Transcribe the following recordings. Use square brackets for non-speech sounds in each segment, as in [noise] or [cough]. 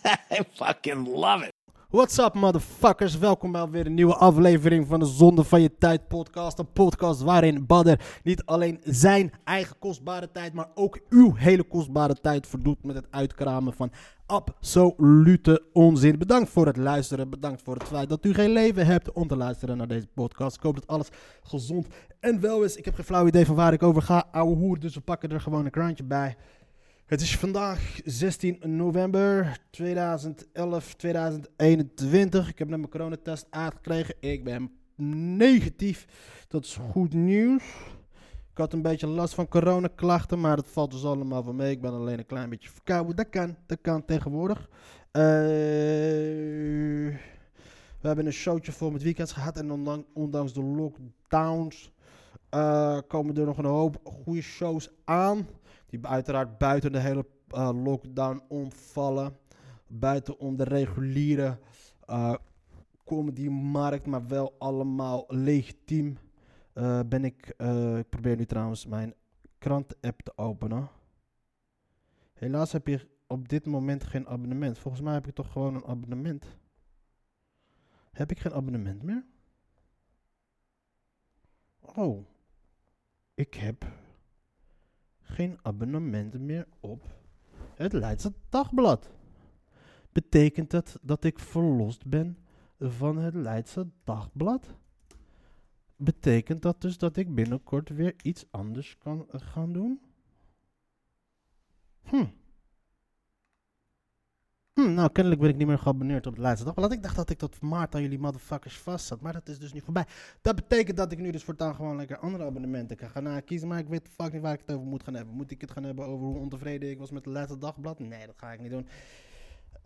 [laughs] I fucking love it. What's up, motherfuckers? Welkom bij weer een nieuwe aflevering van de Zonde van Je Tijd podcast. Een podcast waarin Badder niet alleen zijn eigen kostbare tijd, maar ook uw hele kostbare tijd verdoet met het uitkramen van absolute onzin. Bedankt voor het luisteren. Bedankt voor het feit dat u geen leven hebt om te luisteren naar deze podcast. Ik hoop dat alles gezond en wel is. Ik heb geen flauw idee van waar ik over ga, ouwe hoer, dus we pakken er gewoon een krantje bij. Het is vandaag 16 november 2011, 2021. Ik heb net mijn coronatest uitgekregen. Ik ben negatief. Dat is goed nieuws. Ik had een beetje last van coronaklachten, maar dat valt dus allemaal van mee. Ik ben alleen een klein beetje verkouden. Dat kan, dat kan tegenwoordig. Eh, we hebben een showtje voor het weekend gehad en ondanks, ondanks de lockdowns eh, komen er nog een hoop goede shows aan. Die uiteraard buiten de hele eh, lockdown omvallen. Buiten om de reguliere uh, comedy-markt, maar wel allemaal legitiem. Uh, ben ik, ik probeer nu trouwens mijn krant-app te openen. Helaas heb je op dit moment geen abonnement. Volgens mij heb ik toch gewoon een abonnement. Heb ik geen abonnement meer? Oh. Ik heb geen abonnementen meer op het Leidse Dagblad. Betekent dat dat ik verlost ben van het Leidse Dagblad? Betekent dat dus dat ik binnenkort weer iets anders kan gaan doen? Hm. Hm, nou, kennelijk ben ik niet meer geabonneerd op het Leidse Dagblad. Ik dacht dat ik tot maart aan jullie motherfuckers vast zat, maar dat is dus niet voorbij. Dat betekent dat ik nu dus voortaan gewoon lekker andere abonnementen kan gaan kiezen, maar ik weet fuck niet waar ik het over moet gaan hebben. Moet ik het gaan hebben over hoe ontevreden ik was met het Leidse Dagblad? Nee, dat ga ik niet doen.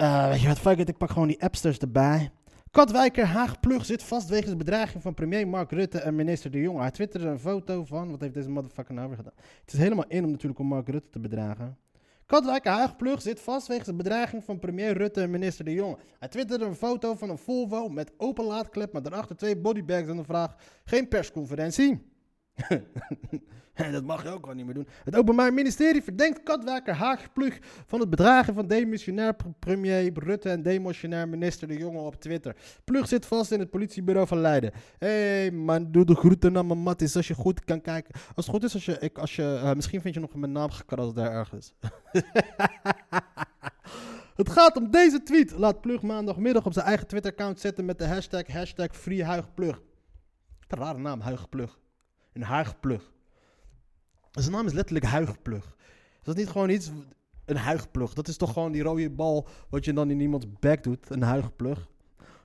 Uh, weet je wat, fuck it, ik pak gewoon die appsters erbij. Katwijker Haagplug zit vast wegens bedreiging van premier Mark Rutte en minister De Jonge. Hij twitterde een foto van, wat heeft deze motherfucker nou weer gedaan? Het is helemaal in om natuurlijk om Mark Rutte te bedragen. Katwijk Haagplug zit vast wegens de bedreiging van premier Rutte en minister De Jonge. Hij twitterde een foto van een Volvo met open laadklep met daarachter twee bodybags en de vraag: geen persconferentie. [laughs] dat mag je ook wel niet meer doen. Het Openbaar Ministerie verdenkt Katwijker Haagplug van het bedragen van demissionair premier Rutte en demissionair minister De Jonge op Twitter. Plug zit vast in het politiebureau van Leiden. Hé hey man, doe de groeten aan mijn matties als je goed kan kijken. Als het goed is, als je, ik, als je, uh, misschien vind je nog mijn naam gekrast daar ergens. [laughs] Het gaat om deze tweet. Laat Plug maandagmiddag op zijn eigen Twitter-account zetten met de hashtag, hashtag FreeHuigPlug. Een rare naam, Huigplug. Een Huigplug. Zijn naam is letterlijk Huigplug. Is dat niet gewoon iets, een Huigplug? Dat is toch gewoon die rode bal wat je dan in iemands bek doet, een Huigplug.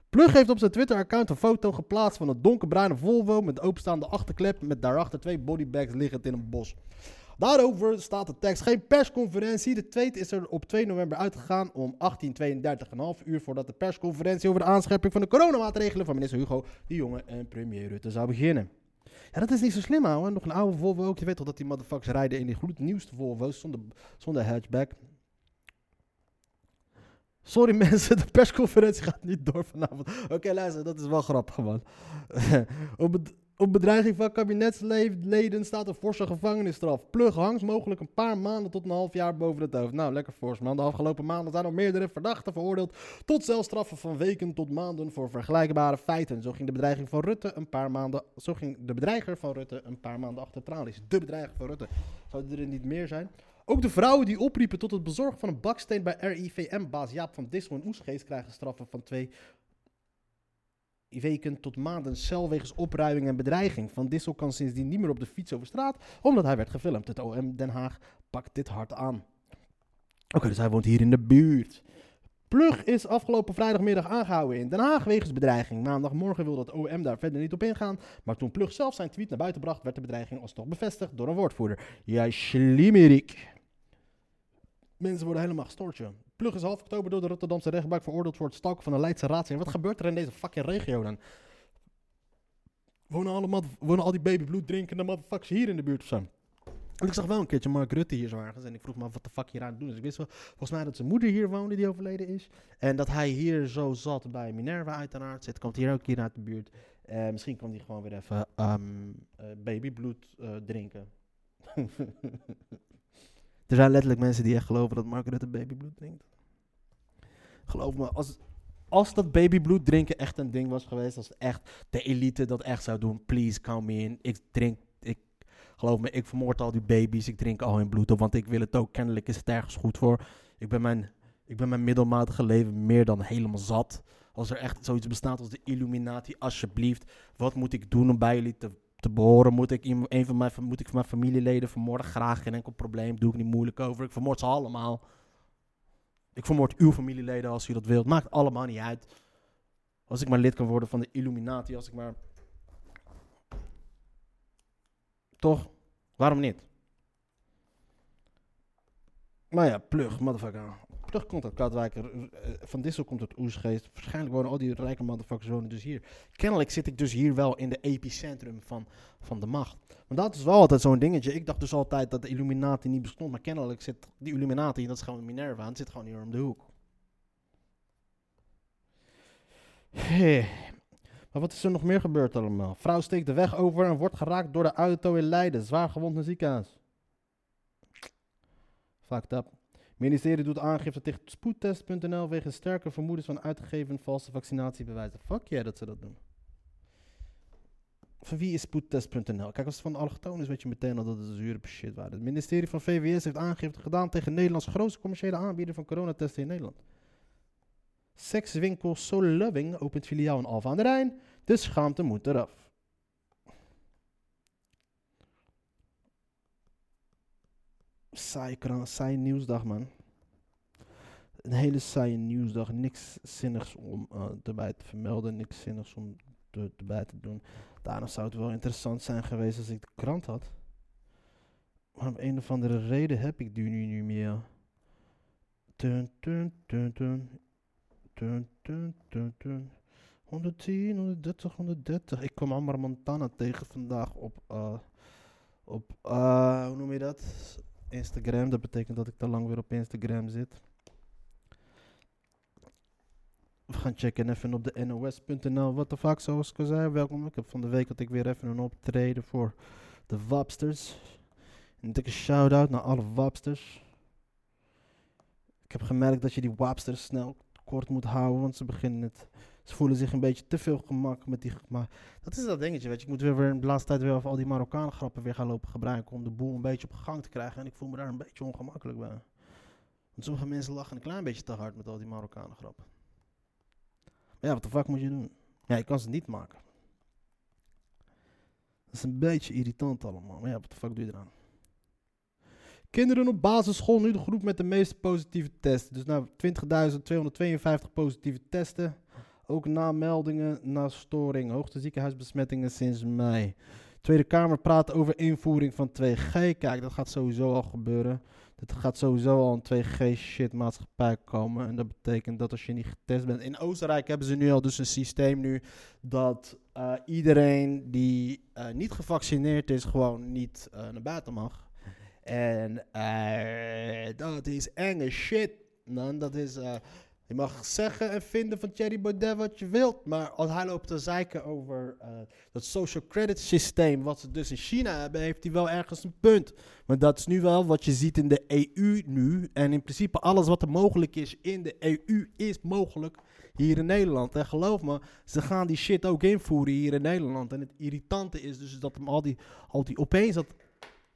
Plug heeft op zijn Twitter-account een foto geplaatst van een donkerbruine Volvo met openstaande achterklep met daarachter twee bodybags liggend in een bos. Daarover staat de tekst geen persconferentie. De tweet is er op 2 november uitgegaan om 18.32,5 uur voordat de persconferentie over de aanscherping van de coronamaatregelen van minister Hugo de Jonge en premier Rutte zou beginnen. Ja, dat is niet zo slim, ouwe. Nog een oude Volvo ook. Je weet toch dat die motherfuckers rijden in die gloednieuwste Volvo's zonder, zonder hatchback. Sorry [laughs] mensen, de persconferentie gaat niet door vanavond. Oké, luister, dat is wel grappig man. [laughs] op bedreiging van kabinetsleden staat een forse gevangenisstraf. Plug hangt mogelijk een paar maanden tot een half jaar boven het hoofd. Nou, lekker fors man. De afgelopen maanden zijn al meerdere verdachten veroordeeld tot celstraffen van weken tot maanden voor vergelijkbare feiten. Zo ging de bedreiging van Rutte een paar maanden. Zo ging de bedreiger van Rutte een paar maanden achter tralies. De bedreiger van Rutte. Zou er niet meer zijn? Ook de vrouwen die opriepen tot het bezorgen van een baksteen bij RIVM-baas Jaap van Dissel en Oesgeest krijgen straffen van twee weken tot maanden cel wegens opruiming en bedreiging. Van Dissel kan sindsdien niet meer op de fiets over straat, omdat hij werd gefilmd. Het OM Den Haag pakt dit hard aan. Oké, dus hij woont hier in de buurt. Plug is afgelopen vrijdagmiddag aangehouden in Den Haag wegens bedreiging. Maandagmorgen wilde het OM daar verder niet op ingaan. Maar toen Plug zelf zijn tweet naar buiten bracht, werd de bedreiging alsnog bevestigd door een woordvoerder. Ja, Schlimmerik. Mensen worden helemaal gestoord, joh. Plug is half oktober door de Rotterdamse rechtbank veroordeeld voor het stalken van een Leidse raadsheer. Wat gebeurt er in deze fucking regio dan? Wonen, allemaal, wonen al die babybloed drinkende motherfuckers hier in de buurt of zo? En ik zag wel een keertje Mark Rutte hier zo ergens. En ik vroeg me wat de fuck hier aan het doen is. Ik wist wel, volgens mij dat zijn moeder hier woonde die overleden is. En dat hij hier zo zat bij Minerva uiteraard. Zit, komt hier ook hier uit de buurt. Eh, misschien kwam hij gewoon weer even ehm, eh, babybloed eh, drinken. [laughs] er zijn letterlijk mensen die echt geloven dat Mark Rutte babybloed drinkt. Geloof me, als, als dat babybloed drinken echt een ding was geweest, als echt de elite dat echt zou doen, please come me in. Ik drink, ik, geloof me, ik vermoord al die baby's, ik drink al hun bloed op, want ik wil het ook. Kennelijk is het ergens goed voor. Ik ben mijn, ik ben mijn middelmatige leven meer dan helemaal zat. Als er echt zoiets bestaat als de Illuminati, alsjeblieft, wat moet ik doen om bij jullie te, te behoren? Moet ik, een van mijn, moet ik mijn familieleden vermoorden? Graag, geen enkel probleem, doe ik niet moeilijk over. Ik vermoord ze allemaal. Ik vermoord uw familieleden als u dat wilt. Maakt allemaal niet uit. Als ik maar lid kan worden van de Illuminati, als ik maar. Toch? Waarom niet? Maar ja, plug, motherfucker. Plug komt uit eh, Van Dissel komt uit Oesgeest. Waarschijnlijk wonen al die rijke motherfuckers wonen dus hier. Kennelijk zit ik dus hier wel in de epicentrum van, van de macht. Maar dat is wel altijd zo'n dingetje. Ik dacht dus altijd dat de Illuminati niet bestond. Maar kennelijk zit die Illuminati, dat is gewoon Minerva, en het zit gewoon hier om de hoek. Hé. Maar wat is er nog meer gebeurd allemaal? Vrouw steekt de weg over en wordt geraakt door de auto in Leiden. Zwaar gewond naar ziekenhuis. Fucked up. Ministerie doet aangifte tegen spoedtest.nl wegens sterke vermoedens van uitgegeven valse vaccinatiebewijzen. Fuck yeah dat ze dat doen. Van wie is spoedtest.nl? Kijk, als het van de allochtonen is, weet je meteen al dat het zure shit waren. Het ministerie van VWS heeft aangifte gedaan tegen Nederlands grootste commerciële aanbieder van coronatesten in Nederland. Sekswinkel So Loving opent filiaal in Alphen aan de Rijn. De schaamte moet eraf. Saai, krant, saai nieuwsdag, man. Een hele saaie nieuwsdag. Niks zinnigs om eh, erbij te vermelden. Niks zinnigs om erbij te doen. Daarom zou het wel interessant zijn geweest als ik de krant had. Maar om een of andere reden heb ik die nu niet meer. Dun, dun, dun, dun. Dun, dun, dun, dun. 110, 130, 130. Ik kwam Amar Montana tegen vandaag op, eh, op eh, hoe noem je dat? Instagram. Dat betekent dat ik te lang weer op Instagram zit. We gaan checken even op de nos.nl. Wat de fuck, zoals ik al zei. Welkom. Ik heb van de week had ik weer even een optreden voor de Wapsters. Een dikke shout-out naar alle Wapsters. Ik heb gemerkt dat je die Wapsters snel kort moet houden, want ze beginnen het. Ze voelen zich een beetje te veel gemak met die. Maar dat is dat dingetje, weet je. Ik moet weer, weer de laatste tijd weer al die Marokkanen grappen weer gaan lopen gebruiken om de boel een beetje op gang te krijgen. En ik voel me daar een beetje ongemakkelijk bij. Want sommige mensen lachen een klein beetje te hard met al die Marokkanen grappen. Maar ja, wat de fuck moet je doen? Ja, ik kan ze niet maken. Dat is een beetje irritant allemaal. Maar ja, wat de fuck doe je eraan? Kinderen op basisschool, nu de groep met de meeste positieve testen. Dus nou 20.252 positieve testen. Ook na meldingen, na storing. Hoogste ziekenhuisbesmettingen sinds mei. Tweede Kamer praat over invoering van 2G. Kijk, dat gaat sowieso al gebeuren. Dat gaat sowieso al een 2G-shit maatschappij komen. En dat betekent dat als je niet getest bent... In Oostenrijk hebben ze nu al dus een systeem nu... dat uh, iedereen die uh, niet gevaccineerd is... gewoon niet uh, naar buiten mag. En dat is enge shit, man. Dat is, je mag zeggen en vinden van Thierry Baudet wat je wilt. Maar als hij loopt te zeiken over uh, dat social credit systeem, wat ze dus in China hebben, heeft hij wel ergens een punt. Maar dat is nu wel wat je ziet in de EU nu. En in principe alles wat er mogelijk is in de EU is mogelijk hier in Nederland. En geloof me, ze gaan die shit ook invoeren hier in Nederland. En het irritante is dus dat hem al die, al die opeens dat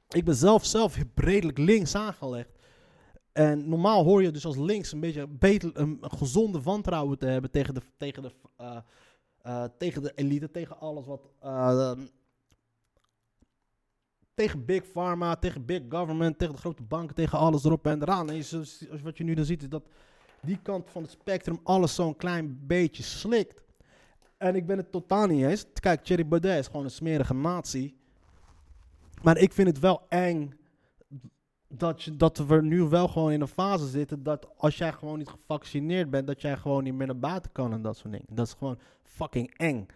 ik ben zelf, zelf redelijk links aangelegd. En normaal hoor je dus als links een beetje beter, een, gezonde wantrouwen te hebben tegen de, tegen, de, uh, uh, tegen de elite, tegen alles wat. Uh, tegen Big Pharma, tegen Big Government, tegen de grote banken, tegen alles erop en eraan. En wat je nu dan ziet is dat die kant van het spectrum alles zo'n klein beetje slikt. En ik ben het totaal niet eens. Kijk, Thierry Baudet is gewoon een smerige nazi. Maar ik vind het wel eng dat, dat we nu wel gewoon in een fase zitten dat als jij gewoon niet gevaccineerd bent, dat jij gewoon niet meer naar buiten kan en dat soort dingen. Dat is gewoon fucking eng.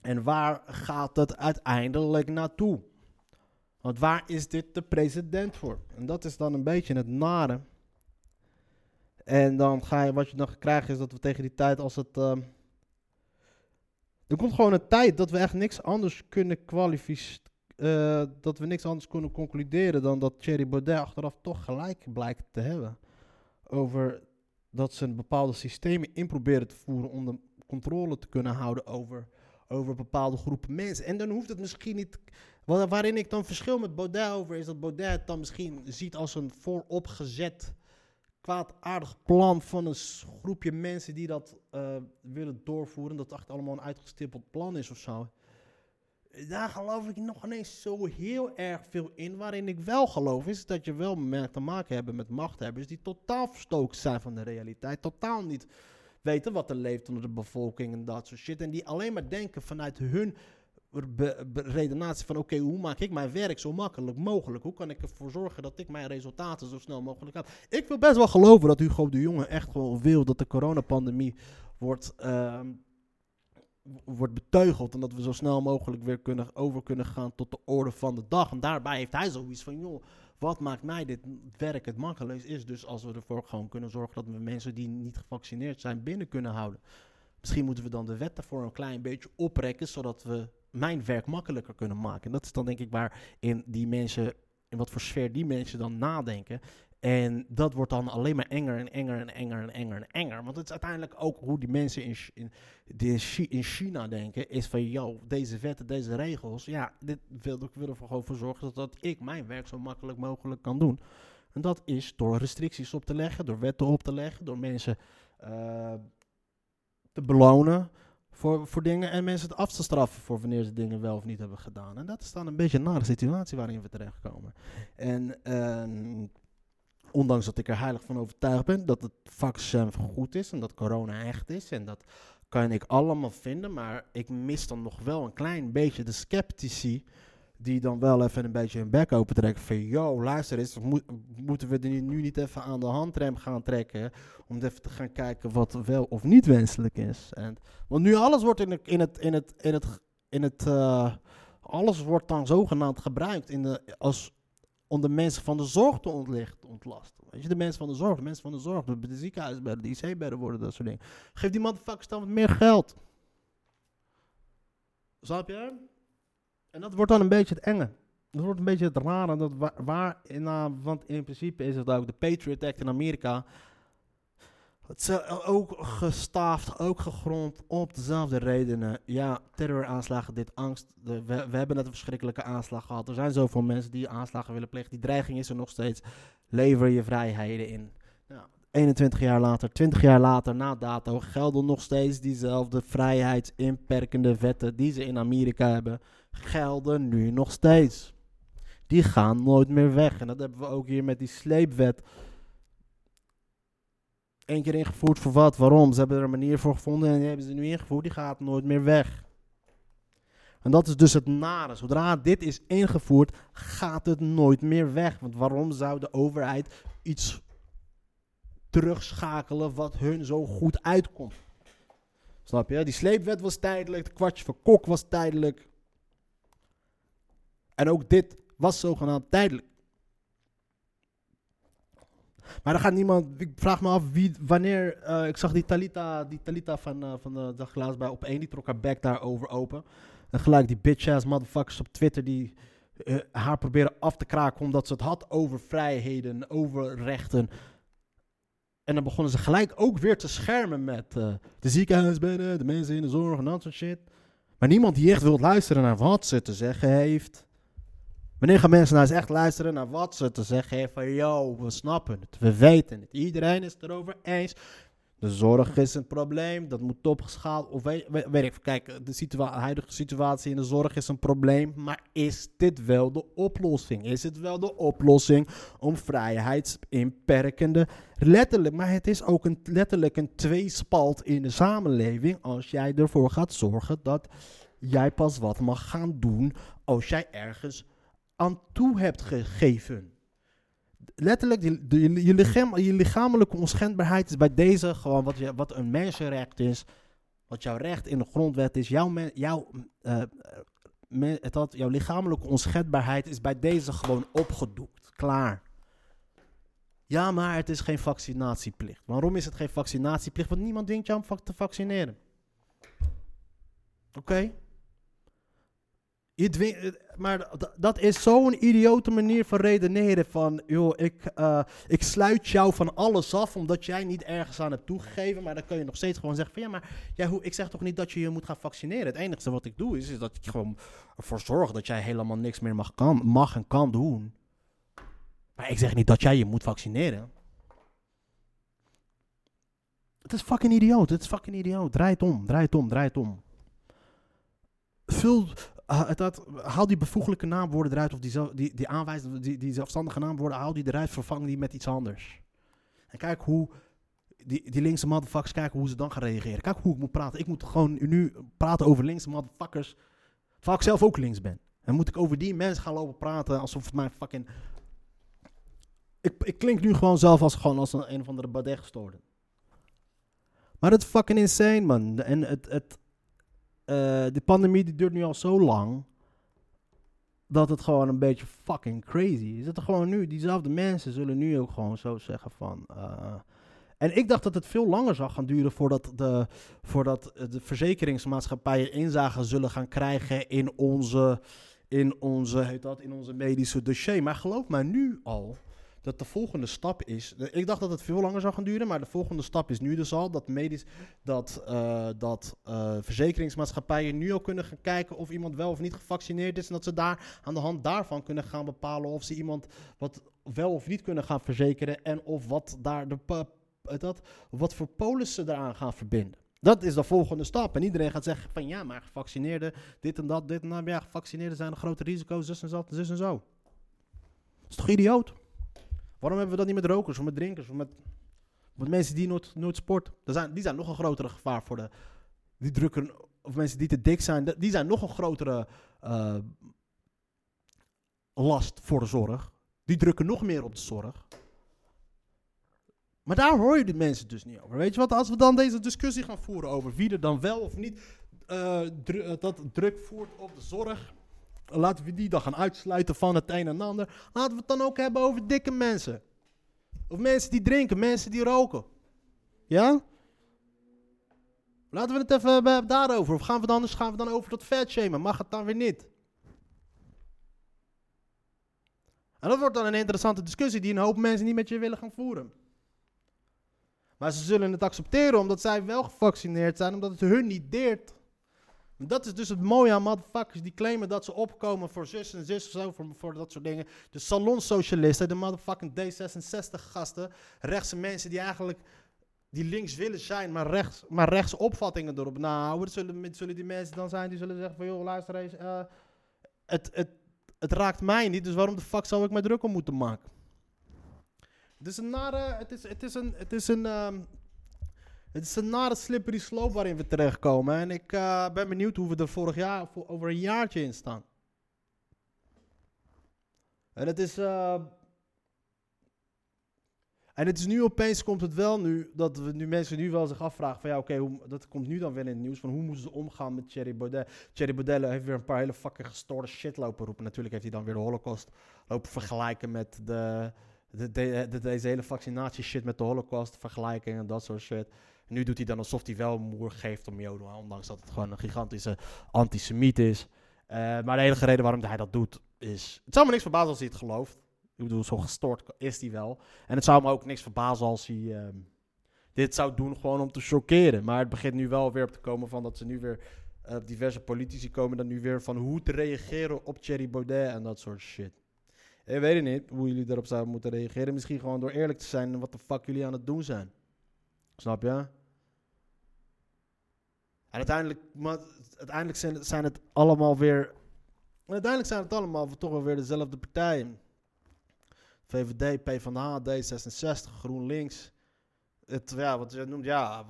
En waar gaat het uiteindelijk naartoe? Want waar is dit de president voor? En dat is dan een beetje het nare. En dan ga je, wat je dan krijgt is dat we tegen die tijd als het... ehm, er komt gewoon een tijd dat we echt niks anders kunnen kwalificeren. Dat we niks anders kunnen concluderen dan dat Thierry Baudet achteraf toch gelijk blijkt te hebben. Over dat ze een bepaalde systemen in proberen te voeren om de controle te kunnen houden over, over bepaalde groepen mensen. En dan hoeft het misschien niet. wa- Waarin ik dan verschil met Baudet over is dat Baudet het dan misschien ziet als een vooropgezet kwaadaardig plan van een groepje mensen die dat eh, willen doorvoeren. Dat het echt allemaal een uitgestippeld plan is of zo. Daar geloof ik nog ineens zo heel erg veel in. Waarin ik wel geloof is dat je wel met te maken hebt met machthebbers die totaal verstoken zijn van de realiteit. Totaal niet weten wat er leeft onder de bevolking en dat soort shit. En die alleen maar denken vanuit hun redenatie van oké, hoe maak ik mijn werk zo makkelijk mogelijk? Hoe kan ik ervoor zorgen dat ik mijn resultaten zo snel mogelijk heb? Ik wil best wel geloven dat Hugo de Jonge echt gewoon wil dat de coronapandemie wordt, ehm, wordt beteugeld. En dat we zo snel mogelijk weer kunnen, over kunnen gaan tot de orde van de dag. En daarbij heeft hij zoiets van, joh, wat maakt mij dit werk het makkelijkst? Is dus als we ervoor gewoon kunnen zorgen dat we mensen die niet gevaccineerd zijn binnen kunnen houden. Misschien moeten we dan de wet daarvoor een klein beetje oprekken, zodat we mijn werk makkelijker kunnen maken. En dat is dan denk ik waarin die mensen, in wat voor sfeer die mensen dan nadenken. En dat wordt dan alleen maar enger en enger en enger en enger en enger. Want het is uiteindelijk ook hoe die mensen in, in, in, Chi- in China denken. Is van, yo, deze wetten, deze regels. Ja, dit wil ik wil ervoor gewoon voor zorgen dat, dat ik mijn werk zo makkelijk mogelijk kan doen. En dat is door restricties op te leggen, door wetten op te leggen, door mensen eh, te belonen voor, voor dingen en mensen af te straffen voor wanneer ze dingen wel of niet hebben gedaan. En dat is dan een beetje een nare situatie waarin we terechtkomen. En ehm, ondanks dat ik er heilig van overtuigd ben dat het vaccin goed is en dat corona echt is en dat kan ik allemaal vinden, maar ik mis dan nog wel een klein beetje de sceptici die dan wel even een beetje hun bek open trekken van, yo, luister eens, moet, moeten we er nu- nu niet even aan de handrem gaan trekken om even te gaan kijken wat wel of niet wenselijk is. En, want nu alles wordt in, het- in het, in het, in het, in het, eh, alles wordt dan zogenaamd gebruikt in de, als, om de mensen van de zorg te ontlasten. Weet je, de mensen van de zorg, de mensen van de zorg, de, de ziekenhuisbedden, de IC-bedden worden, dat soort dingen. Geef die motherfuckers dan wat meer geld. Snap je? En dat wordt dan een beetje het enge. Dat wordt een beetje het rare. Dat waar, waar in, nou, want in principe is het ook de Patriot Act in Amerika. Het is ook gestaafd, ook gegrond op dezelfde redenen. Ja, terroraanslagen, dit angst. We, hebben net een verschrikkelijke aanslag gehad. Er zijn zoveel mensen die aanslagen willen plegen. Die dreiging is er nog steeds. Lever je vrijheden in. Ja, 21 jaar later, 20 jaar later, na dato, gelden nog steeds diezelfde vrijheidsinperkende wetten die ze in Amerika hebben. Gelden nu nog steeds. Die gaan nooit meer weg. En dat hebben we ook hier met die sleepwet. Eén keer ingevoerd voor wat? Waarom? Ze hebben er een manier voor gevonden en die hebben ze nu ingevoerd. Die gaat nooit meer weg. En dat is dus het nare. Zodra dit is ingevoerd, gaat het nooit meer weg. Want waarom zou de overheid iets terugschakelen wat hun zo goed uitkomt? Snap je? Die sleepwet was tijdelijk, het kwartje van Kok was tijdelijk. En ook dit was zogenaamd tijdelijk. Maar dan gaat niemand. Ik vraag me af wie, wanneer. eh, ik zag die Talita, die Talita van, eh, van de dag laatst bij op één. Die trok haar bek daarover open. En gelijk die bitch-ass motherfuckers op Twitter die eh, haar proberen af te kraken. omdat ze het had over vrijheden, over rechten. En dan begonnen ze gelijk ook weer te schermen met de ziekenhuisbedden, de mensen in de zorg en dat soort shit. Maar niemand die echt wil luisteren naar wat ze te zeggen heeft. Wanneer gaan mensen nou eens echt luisteren naar wat ze te zeggen heeft van yo, we snappen het, we weten het. Iedereen is het erover eens. De zorg is een probleem, dat moet opgeschaald. Of weet, weet, ik, kijk, de huidige situatie in de zorg is een probleem. Maar is dit wel de oplossing? Is het wel de oplossing om vrijheidsinperkende letterlijk, maar het is ook een, letterlijk een tweespalt in de samenleving als jij ervoor gaat zorgen dat jij pas wat mag gaan doen als jij ergens aan toe hebt gegeven. letterlijk, je, je, lichamelijke onschendbaarheid is bij deze gewoon wat, je, wat een mensenrecht is. Wat jouw recht in de grondwet is. Jouw, jouw, eh, het had, jouw lichamelijke onschendbaarheid is bij deze gewoon opgedoekt. Klaar. Ja, maar het is geen vaccinatieplicht. Waarom is het geen vaccinatieplicht? Want niemand dwingt jou om te vaccineren. Oké? Je eh, maar dat is zo'n idiote manier van redeneren. Van, joh, ik, eh, ik sluit jou van alles af omdat jij niet ergens aan hebt toegegeven. Maar dan kun je nog steeds gewoon zeggen van, ja, maar jij, hoe, ik zeg toch niet dat je je moet gaan vaccineren. Het enige wat ik doe is, is dat ik gewoon ervoor zorg dat jij helemaal niks meer mag, kan, mag en kan doen. Maar ik zeg niet dat jij je moet vaccineren. Het is fucking idioot. Het is fucking idioot. Draai het om, draai het om, draai het om. Vul, had, haal die bevoeglijke naamwoorden eruit, of die, die, die aanwijzende, die, die zelfstandige naamwoorden, haal die eruit, vervang die met iets anders. En kijk hoe, die, die linkse motherfuckers, kijken hoe ze dan gaan reageren. Kijk hoe ik moet praten. Ik moet gewoon nu praten over linkse motherfuckers, terwijl ik zelf ook links ben. En moet ik over die mensen gaan lopen praten alsof het mijn fucking... Ik, ik klink nu gewoon zelf als, gewoon als een, een of andere Baudet gestoorde. Maar het is fucking insane, man. En het, het, de pandemie die duurt nu al zo lang. Dat het gewoon een beetje fucking crazy is. Dat er gewoon nu, diezelfde mensen zullen nu ook gewoon zo zeggen van. eh, en ik dacht dat het veel langer zou gaan duren voordat de, voordat de verzekeringsmaatschappijen inzage zullen gaan krijgen in onze, in onze, heet dat, in onze medische dossier. Maar geloof mij nu al dat de volgende stap is. Ik dacht dat het veel langer zou gaan duren, maar de volgende stap is nu dus al dat medisch dat, eh, dat eh, verzekeringsmaatschappijen nu al kunnen gaan kijken of iemand wel of niet gevaccineerd is. En dat ze daar aan de hand daarvan kunnen gaan bepalen of ze iemand wat wel of niet kunnen gaan verzekeren. En of wat daar de dat, wat voor polissen ze eraan gaan verbinden. Dat is de volgende stap. En iedereen gaat zeggen van ja, maar gevaccineerden, dit en dat, dit en dat. Ja, gevaccineerden zijn een grote risico's, zus en zo, zus en zo. Dat is toch idioot? Waarom hebben we dat niet met rokers of met drinkers of met, met mensen die nooit, nooit sport? Dat zijn, die zijn nog een grotere gevaar voor de. Die drukken. Of mensen die te dik zijn, die zijn nog een grotere eh, last voor de zorg. Die drukken nog meer op de zorg. Maar daar hoor je de mensen dus niet over. Weet je wat? Als we dan deze discussie gaan voeren over wie er dan wel of niet eh, eh, dat druk voert op de zorg. Laten we die dan gaan uitsluiten van het een en ander. Laten we het dan ook hebben over dikke mensen. Of mensen die drinken, mensen die roken. Ja? Laten we het even hebben daarover. Of gaan we dan, anders gaan we dan over dat fatshamen? Mag het dan weer niet? En dat wordt dan een interessante discussie die een hoop mensen niet met je willen gaan voeren. Maar ze zullen het accepteren omdat zij wel gevaccineerd zijn, omdat het hun niet deert. Dat is dus het mooie aan motherfuckers die claimen dat ze opkomen voor zus en zus of zo, voor, voor dat soort dingen. De salonsocialisten, de motherfucking D66 gasten, rechtse mensen die eigenlijk die links willen zijn, maar rechts, maar rechts opvattingen erop nahouden. Zullen, zullen die mensen dan zijn die zullen zeggen van joh, luister eens, eh, het, het, het raakt mij niet, dus waarom de fuck zou ik mij druk om moeten maken? Het is een nare, het is, het is een, het is een, ehm, het is een nare slippery slope waarin we terechtkomen. En ik eh, ben benieuwd hoe we er vorig jaar, over een jaartje in staan. En het is, eh, en het is nu opeens komt het wel nu, dat we nu mensen nu wel zich afvragen van ja oké, hoe dat komt nu dan weer in het nieuws van hoe moeten ze omgaan met Thierry Baudet. Thierry Baudet heeft weer een paar hele fucking gestoorde shit lopen roepen. Natuurlijk heeft hij dan weer de holocaust lopen vergelijken met de, de- deze hele vaccinatie shit met de holocaust vergelijking en dat soort shit. Nu doet hij dan alsof hij wel moer geeft om Joden, ondanks dat het gewoon een gigantische antisemiet is. Eh, maar de enige reden waarom hij dat doet is... Het zou me niks verbazen als hij het gelooft. Ik bedoel, zo gestoord is hij wel. En het zou me ook niks verbazen als hij ehm, dit zou doen gewoon om te chockeren. Maar het begint nu wel weer op te komen van dat ze nu weer... eh, diverse politici komen dan nu weer van hoe te reageren op Thierry Baudet en dat soort shit. Ik weet het niet hoe jullie daarop zouden moeten reageren. Misschien gewoon door eerlijk te zijn wat de fuck jullie aan het doen zijn. Snap je? En uiteindelijk, maar, uiteindelijk zijn, zijn het allemaal weer. Uiteindelijk zijn het allemaal toch wel weer dezelfde partijen. VVD, PvdA, D66, GroenLinks. Het, ja, wat je noemt, ja.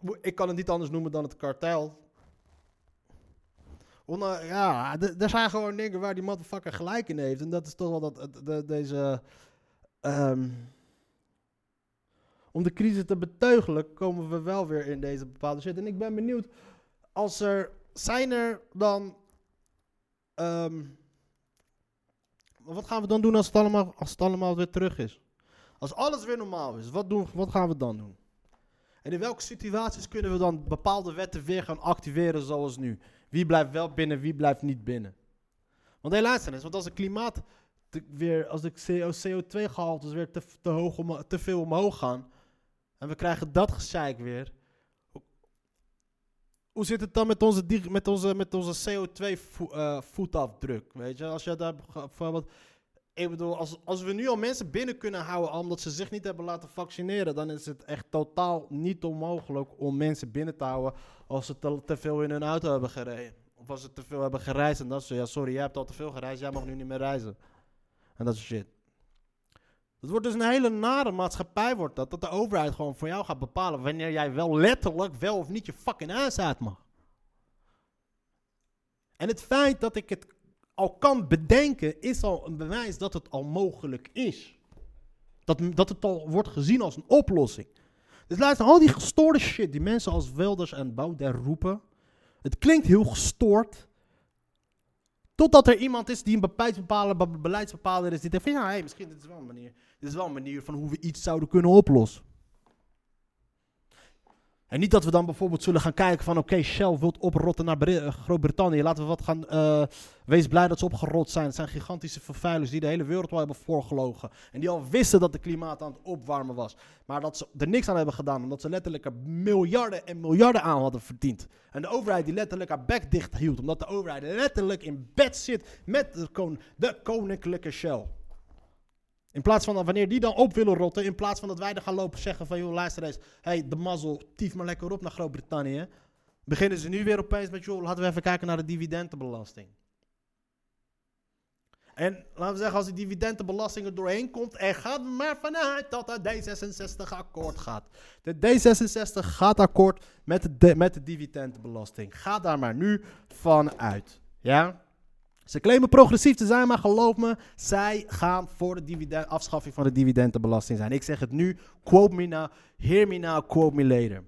wat- ik kan het niet anders noemen dan het kartel. Ja, er zijn gewoon dingen waar die motherfucker gelijk in heeft. En dat is toch wel dat, de- deze ehm, om de crisis te beteugelen, komen we wel weer in deze bepaalde shit. En ik ben benieuwd, als er, zijn er dan, ehm, wat gaan we dan doen als het allemaal, als het allemaal weer terug is? Als alles weer normaal is, wat, doen, wat gaan we dan doen? En in welke situaties kunnen we dan bepaalde wetten weer gaan activeren zoals nu? Wie blijft wel binnen, wie blijft niet binnen? Want eens, want als het klimaat weer, als de CO2-gehaltes weer te, te, hoog om, te veel omhoog gaan, en we krijgen dat gezeik weer, hoe, zit het dan met onze, met onze, met onze CO2-voetafdruk? weet je, als je daar bijvoorbeeld, ik bedoel, als, als we nu al mensen binnen kunnen houden omdat ze zich niet hebben laten vaccineren, dan is het echt totaal niet onmogelijk om mensen binnen te houden als ze te, veel in hun auto hebben gereden. Of als ze te veel hebben gereisd en dat soort ja, sorry, jij hebt al te veel gereisd, jij mag nu niet meer reizen. En dat soort shit. Het wordt dus een hele nare maatschappij, wordt dat. Dat de overheid gewoon voor jou gaat bepalen wanneer jij wel letterlijk wel of niet je fucking huis uit mag. En het feit dat ik het al kan bedenken, is al een bewijs dat het al mogelijk is. Dat, dat het al wordt gezien als een oplossing. Dus luister, al die gestoorde shit die mensen als Wilders en Baudet roepen. Het klinkt heel gestoord. Totdat er iemand is die een beleidsbepaler, be- beleidsbepaler is die denkt van hey, misschien dit is wel een manier. Dit is wel een manier van hoe we iets zouden kunnen oplossen. En niet dat we dan bijvoorbeeld zullen gaan kijken van oké, Shell wilt oprotten naar eh, Groot-Brittannië. Laten we wat gaan. eh, wees blij dat ze opgerot zijn. Het zijn gigantische vervuilers die de hele wereld al hebben voorgelogen. En die al wisten dat de klimaat aan het opwarmen was. Maar dat ze er niks aan hebben gedaan. Omdat ze letterlijk er miljarden en miljarden aan hadden verdiend. En de overheid die letterlijk haar bek dicht hield. Omdat de overheid letterlijk in bed zit met de, kon- de koninklijke Shell. In plaats van wanneer die dan op willen rotten, in plaats van dat wij er gaan lopen zeggen van, joh, luister eens, hey, de mazzel, tief maar lekker op naar Groot-Brittannië. Beginnen ze nu weer opeens met, joh, laten we even kijken naar de dividendenbelasting. En laten we zeggen, als die dividendenbelasting er doorheen komt, en gaat maar vanuit dat het D66 akkoord gaat. De D66 gaat akkoord met de, met de dividendenbelasting. Ga daar maar nu van uit. Ja? Ze claimen progressief te zijn, maar geloof me, zij gaan voor de dividend, afschaffing van de dividendenbelasting zijn. Ik zeg het nu, quote me now, hear me now, quote me later.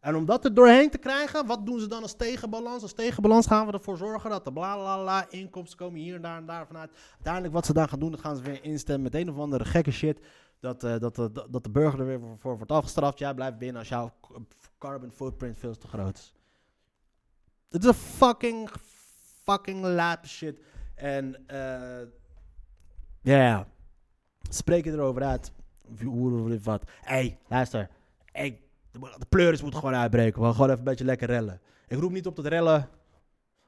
En om dat er doorheen te krijgen, wat doen ze dan als tegenbalans? Als tegenbalans gaan we ervoor zorgen dat de bla bla bla inkomsten komen hier en daar en daar vanuit. Uiteindelijk wat ze dan gaan doen, dan gaan ze weer instemmen met een of andere gekke shit. Dat, eh, dat, dat, dat de burger er weer voor, voor wordt afgestraft. Jij blijft binnen als jouw carbon footprint veel te groot is. Het is een fucking, fucking lap shit. En eh ja, spreken erover uit. Hoe of wat. Hey, luister. De, pleuris moet gewoon uitbreken. We gaan gewoon even een beetje lekker rellen. Ik roep niet op tot rellen.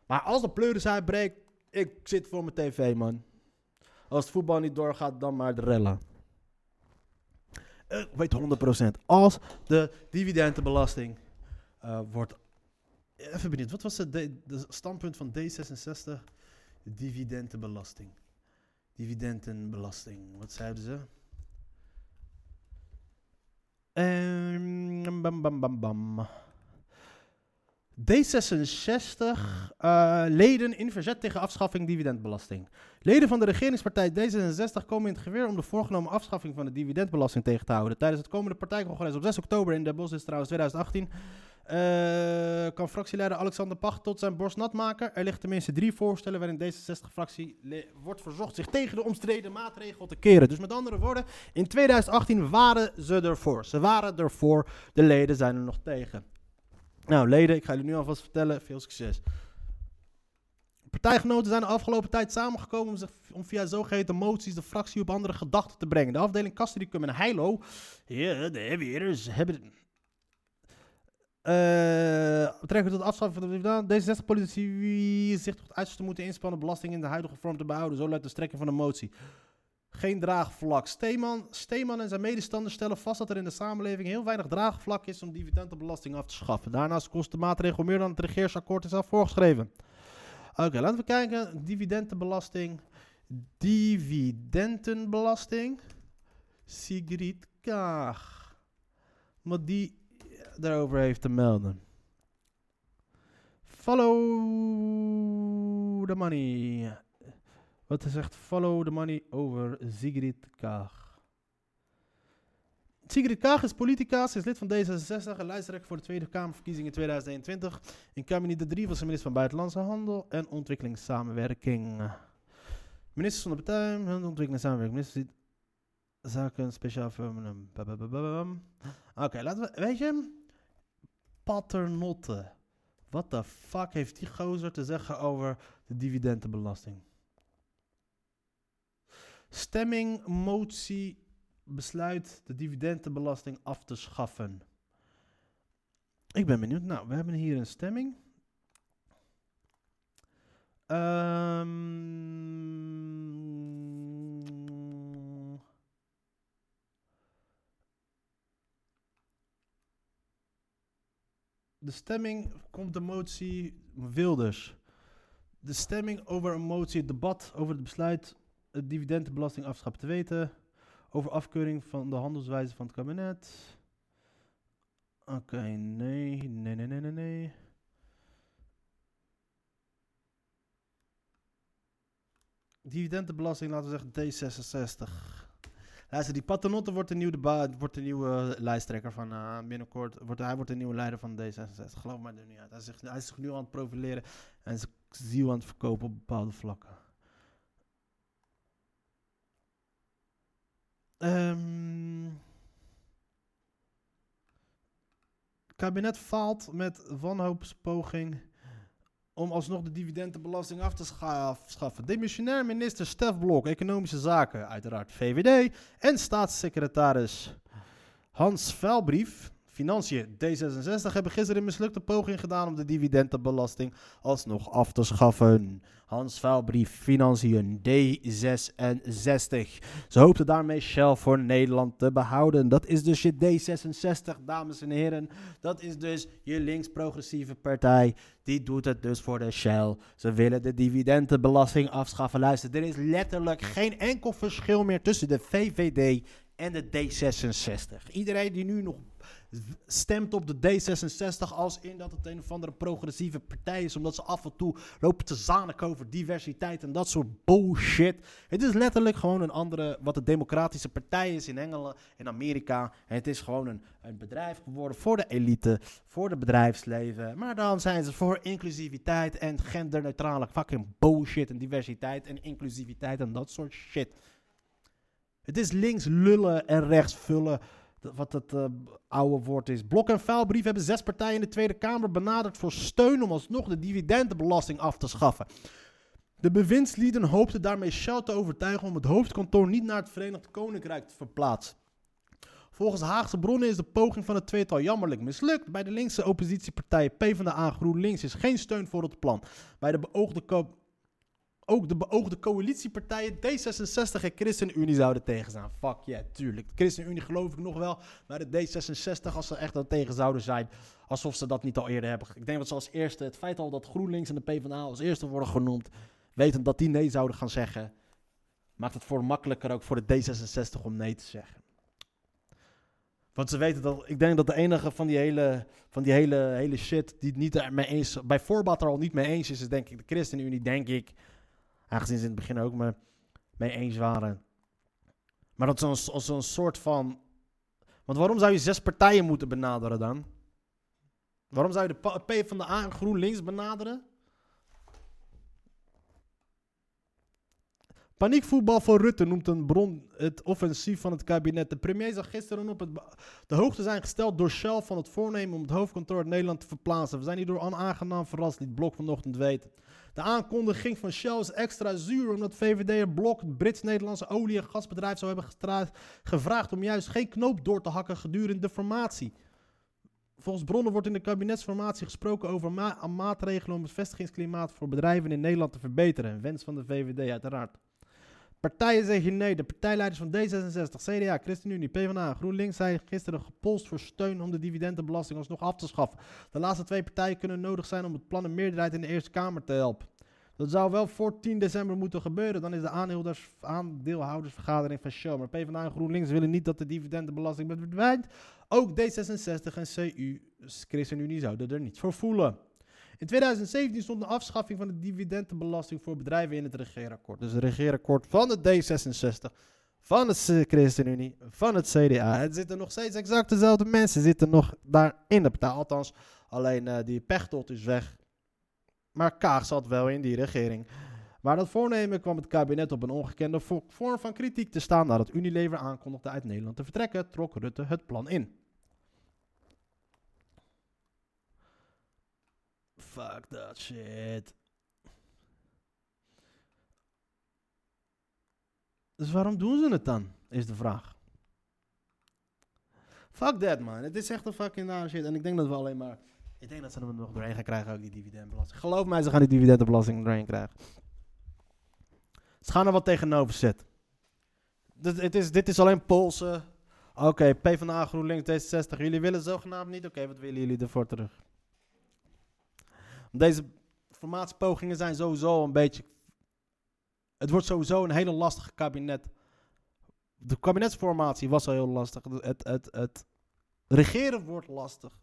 Maar als de pleuris uitbreekt, ik zit voor mijn tv, man. Als het voetbal niet doorgaat, dan maar de rellen. Ik weet 100%. Als de dividendenbelasting eh, wordt. Even benieuwd, wat was het de, de standpunt van D66? Dividendenbelasting. Dividendenbelasting, wat zeiden ze? Ehm, bam, bam, bam, bam. D66 eh, leden in verzet tegen afschaffing dividendbelasting. Leden van de regeringspartij D66 komen in het geweer om de voorgenomen afschaffing van de dividendbelasting tegen te houden. Tijdens het komende partijcongres op 6 oktober in Den Bosch, is trouwens 2018, eh, kan fractieleider Alexander Pach tot zijn borst nat maken. Er liggen tenminste drie voorstellen waarin D66-fractie wordt verzocht zich tegen de omstreden maatregel te keren. Dus met andere woorden, in 2018 waren ze ervoor. Ze waren ervoor, de leden zijn er nog tegen. Nou, leden, ik ga jullie nu alvast vertellen, veel succes. Partijgenoten zijn de afgelopen tijd samengekomen om, om via zogeheten moties de fractie op andere gedachten te brengen. De afdeling Castricum en Heilo, ja, de hebben... Uh, betrekking tot afschaffing van de dividend. Deze 60 politici zich tot uiterste moeten inspannen belasting in de huidige vorm te behouden. Zo luidt de strekking van de motie. Geen draagvlak. Steeman, Steeman en zijn medestanders stellen vast dat er in de samenleving heel weinig draagvlak is om dividendenbelasting af te schaffen. Daarnaast kost de maatregel meer dan het regeersakkoord is al voorgeschreven. Oké, laten we kijken. Dividendenbelasting. Dividendenbelasting. Sigrid Kaag. Wat die daarover heeft te melden. Follow the money. Wat is zegt follow the money over Sigrid Kaag. Sigrid Kaag is politica, ze is lid van D66 en lijsttrekker voor de Tweede Kamerverkiezingen 2021. In kabinet de 3 was ze minister van Buitenlandse Handel en Ontwikkelingssamenwerking. Minister van de partij, en samenwerking. Minister zaken speciaal. Babababam. Oké, laten we, weet je, paternotte. Wat de fuck heeft die gozer te zeggen over de dividendenbelasting? Stemming, motie, besluit de dividendenbelasting af te schaffen. Ik ben benieuwd. Nou, we hebben hier een stemming. Ehm de stemming komt de motie Wilders. De stemming over een motie, het debat over het besluit het te weten. Over afkeuring van de handelswijze van het kabinet. Oké, nee, nee, nee, nee, nee, nee. Dividendenbelasting, laten we zeggen D66. Luister, die Paternotte wordt de nieuwe, wordt de nieuwe lijsttrekker van eh, binnenkort. Wordt, hij wordt de nieuwe leider van D66. Geloof mij er niet uit. Hij is, hij is zich nu aan het profileren en zijn ziel aan het verkopen op bepaalde vlakken. Het kabinet faalt met wanhoopspoging om alsnog de dividendenbelasting af te scha- schaffen. Demissionair minister Stef Blok, Economische Zaken, uiteraard VVD, en staatssecretaris Hans Vuilbrief, Financiën D66, hebben gisteren een mislukte poging gedaan om de dividendenbelasting alsnog af te schaffen. Hans Vuilbrief, Financiën D66. Ze hoopten daarmee Shell voor Nederland te behouden. Dat is dus je D66, dames en heren. Dat is dus je links-progressieve partij. Die doet het dus voor de Shell. Ze willen de dividendenbelasting afschaffen. Luister, er is letterlijk geen enkel verschil meer tussen de VVD en de D66. Iedereen die nu nog stemt op de D66 als in dat het een of andere progressieve partij is, omdat ze af en toe lopen te zaniken over diversiteit en dat soort bullshit. Het is letterlijk gewoon een andere, wat de democratische partij is in Engeland, in Amerika. En het is gewoon een, een bedrijf geworden voor de elite, voor het bedrijfsleven. Maar dan zijn ze voor inclusiviteit en genderneutrale fucking bullshit en diversiteit en inclusiviteit en dat soort shit. Het is links lullen en rechts vullen. Wat het eh, oude woord is. Blok en vuilbrief hebben zes partijen in de Tweede Kamer benaderd voor steun om alsnog de dividendenbelasting af te schaffen. De bewindslieden hoopten daarmee Shell te overtuigen om het hoofdkantoor niet naar het Verenigd Koninkrijk te verplaatsen. Volgens Haagse bronnen is de poging van het tweetal jammerlijk mislukt. Bij de linkse oppositiepartij PvdA GroenLinks is geen steun voor het plan. Bij de beoogde co- ook de beoogde coalitiepartijen D66 en ChristenUnie zouden tegen zijn. Fuck yeah, tuurlijk. ChristenUnie geloof ik nog wel, maar de D66 als ze echt aan tegen zouden zijn, alsof ze dat niet al eerder hebben. Ik denk dat ze als eerste, het feit al dat GroenLinks en de PvdA als eerste worden genoemd, weten dat die nee zouden gaan zeggen, maakt het voor makkelijker ook voor de D66 om nee te zeggen. Want ze weten dat, ik denk dat de enige van die hele, van die hele, hele shit die het niet ermee eens, bij voorbaat er al niet mee eens is, is denk ik de ChristenUnie, denk ik. Aangezien ze in het begin ook me, mee eens waren. Maar dat is een soort van. Want waarom zou je zes partijen moeten benaderen dan? Waarom zou je de P van de A en GroenLinks benaderen? Paniekvoetbal voor Rutte noemt een bron het offensief van het kabinet. De premier zag gisteren op het de hoogte zijn gesteld door Shell van het voornemen om het hoofdkantoor in Nederland te verplaatsen. We zijn hierdoor onaangenaam verrast, liet Blok vanochtend weten. De aankondiging van Shell is extra zuur omdat VVD Blok het Brits-Nederlandse olie- en gasbedrijf zou hebben gevraagd om juist geen knoop door te hakken gedurende de formatie. Volgens bronnen wordt in de kabinetsformatie gesproken over ma- maatregelen om het vestigingsklimaat voor bedrijven in Nederland te verbeteren. Een wens van de VVD uiteraard. Partijen zeggen nee. De partijleiders van D66, CDA, ChristenUnie, PvdA en GroenLinks zijn gisteren gepolst voor steun om de dividendenbelasting alsnog af te schaffen. De laatste twee partijen kunnen nodig zijn om het plan een meerderheid in de Eerste Kamer te helpen. Dat zou wel voor 10 december moeten gebeuren. Dan is de aandeelhouders, aandeelhoudersvergadering van Shell. Maar PvdA en GroenLinks willen niet dat de dividendenbelasting verdwijnt. Ook D66 en CU, ChristenUnie, zouden er niet voor voelen. In 2017 stond de afschaffing van de dividendenbelasting voor bedrijven in het regeerakkoord. Dus het regeerakkoord van de D66, van het C- ChristenUnie, van het CDA. Het zitten nog steeds exact dezelfde mensen zitten nog daar in de partij. Althans, alleen eh, die Pechtold is weg. Maar Kaag zat wel in die regering. Maar dat voornemen kwam het kabinet op een ongekende vo- vorm van kritiek te staan nadat Unilever aankondigde uit Nederland te vertrekken, trok Rutte het plan in. Fuck that shit. Dus waarom doen ze het dan? Is de vraag. Fuck that man. Het is echt een fucking nare shit. En ik denk dat we alleen maar. Ik denk dat ze hem nog doorheen gaan krijgen, ook die dividendbelasting. Geloof mij, ze gaan die dividendbelasting doorheen krijgen. Ze gaan er wat tegenover zetten. Dit, het is, dit is alleen Poolse. Oké, PvdA, GroenLinks, D66. Jullie willen zogenaamd niet? Oké, wat willen jullie ervoor terug? Deze formatiepogingen zijn sowieso een beetje... Het wordt sowieso een hele lastige kabinet. De kabinetsformatie was al heel lastig. Het, het, het regeren wordt lastig.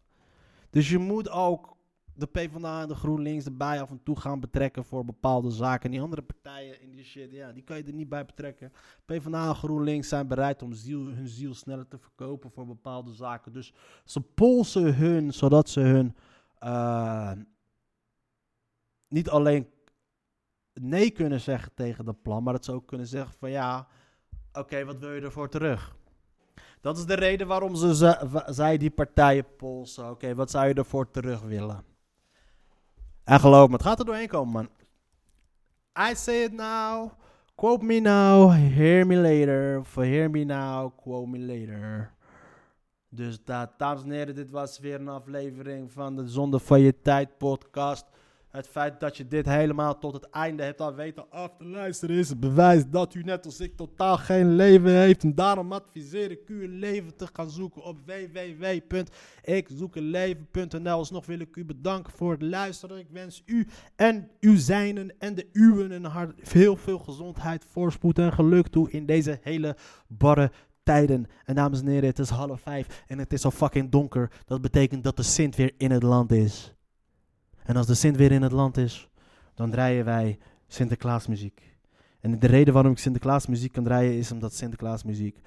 Dus je moet ook de PvdA en de GroenLinks erbij af en toe gaan betrekken voor bepaalde zaken. Die andere partijen in die shit, ja, die kan je er niet bij betrekken. PvdA en GroenLinks zijn bereid om hun ziel sneller te verkopen voor bepaalde zaken. Dus ze polsen hun, zodat ze hun eh, niet alleen nee kunnen zeggen tegen dat plan, maar dat ze ook kunnen zeggen van ja, oké, wat wil je ervoor terug? Dat is de reden waarom ze, ze- wa- zij die partijen polsen. Oké, wat zou je ervoor terug willen? En geloof me, het gaat er doorheen komen, man. I say it now, quote me now, hear me later. Of hear me now, quote me later. Dus da dames en heren, dit was weer een aflevering van de Zonde van je Tijd podcast. Het feit dat je dit helemaal tot het einde hebt al weten af te luisteren is het bewijs dat u net als ik totaal geen leven heeft. En daarom adviseer ik u een leven te gaan zoeken op www.ikzoekenleven.nl. Alsnog wil ik u bedanken voor het luisteren. Ik wens u en uw zijnen en de uwen een hart, heel veel gezondheid, voorspoed en geluk toe in deze hele barre tijden. En dames en heren, het is half vijf en het is al fucking donker. Dat betekent dat de Sint weer in het land is. En als de Sint weer in het land is, dan draaien wij Sinterklaasmuziek. En de reden waarom ik Sinterklaasmuziek kan draaien is omdat Sinterklaasmuziek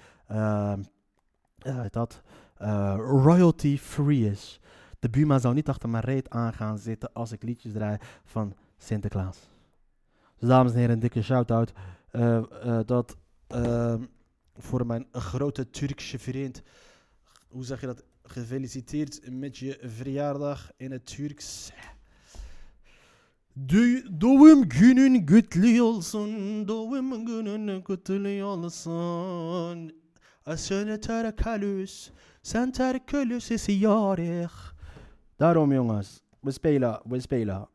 ja, dat eh, royalty free is. De Buma zou niet achter mijn reet aan gaan zitten als ik liedjes draai van Sinterklaas. Dus dames en heren, een dikke shout-out. eh, dat ehm, voor mijn grote Turkse vriend. Hoe zeg je dat? Gefeliciteerd met je verjaardag in het Turks. Dü- doğum günün gütlü olsun, doğum günün gütlü olsun. Asını terkalüs, sen terkölüs esi yarih. Darom Jungas, bis bela.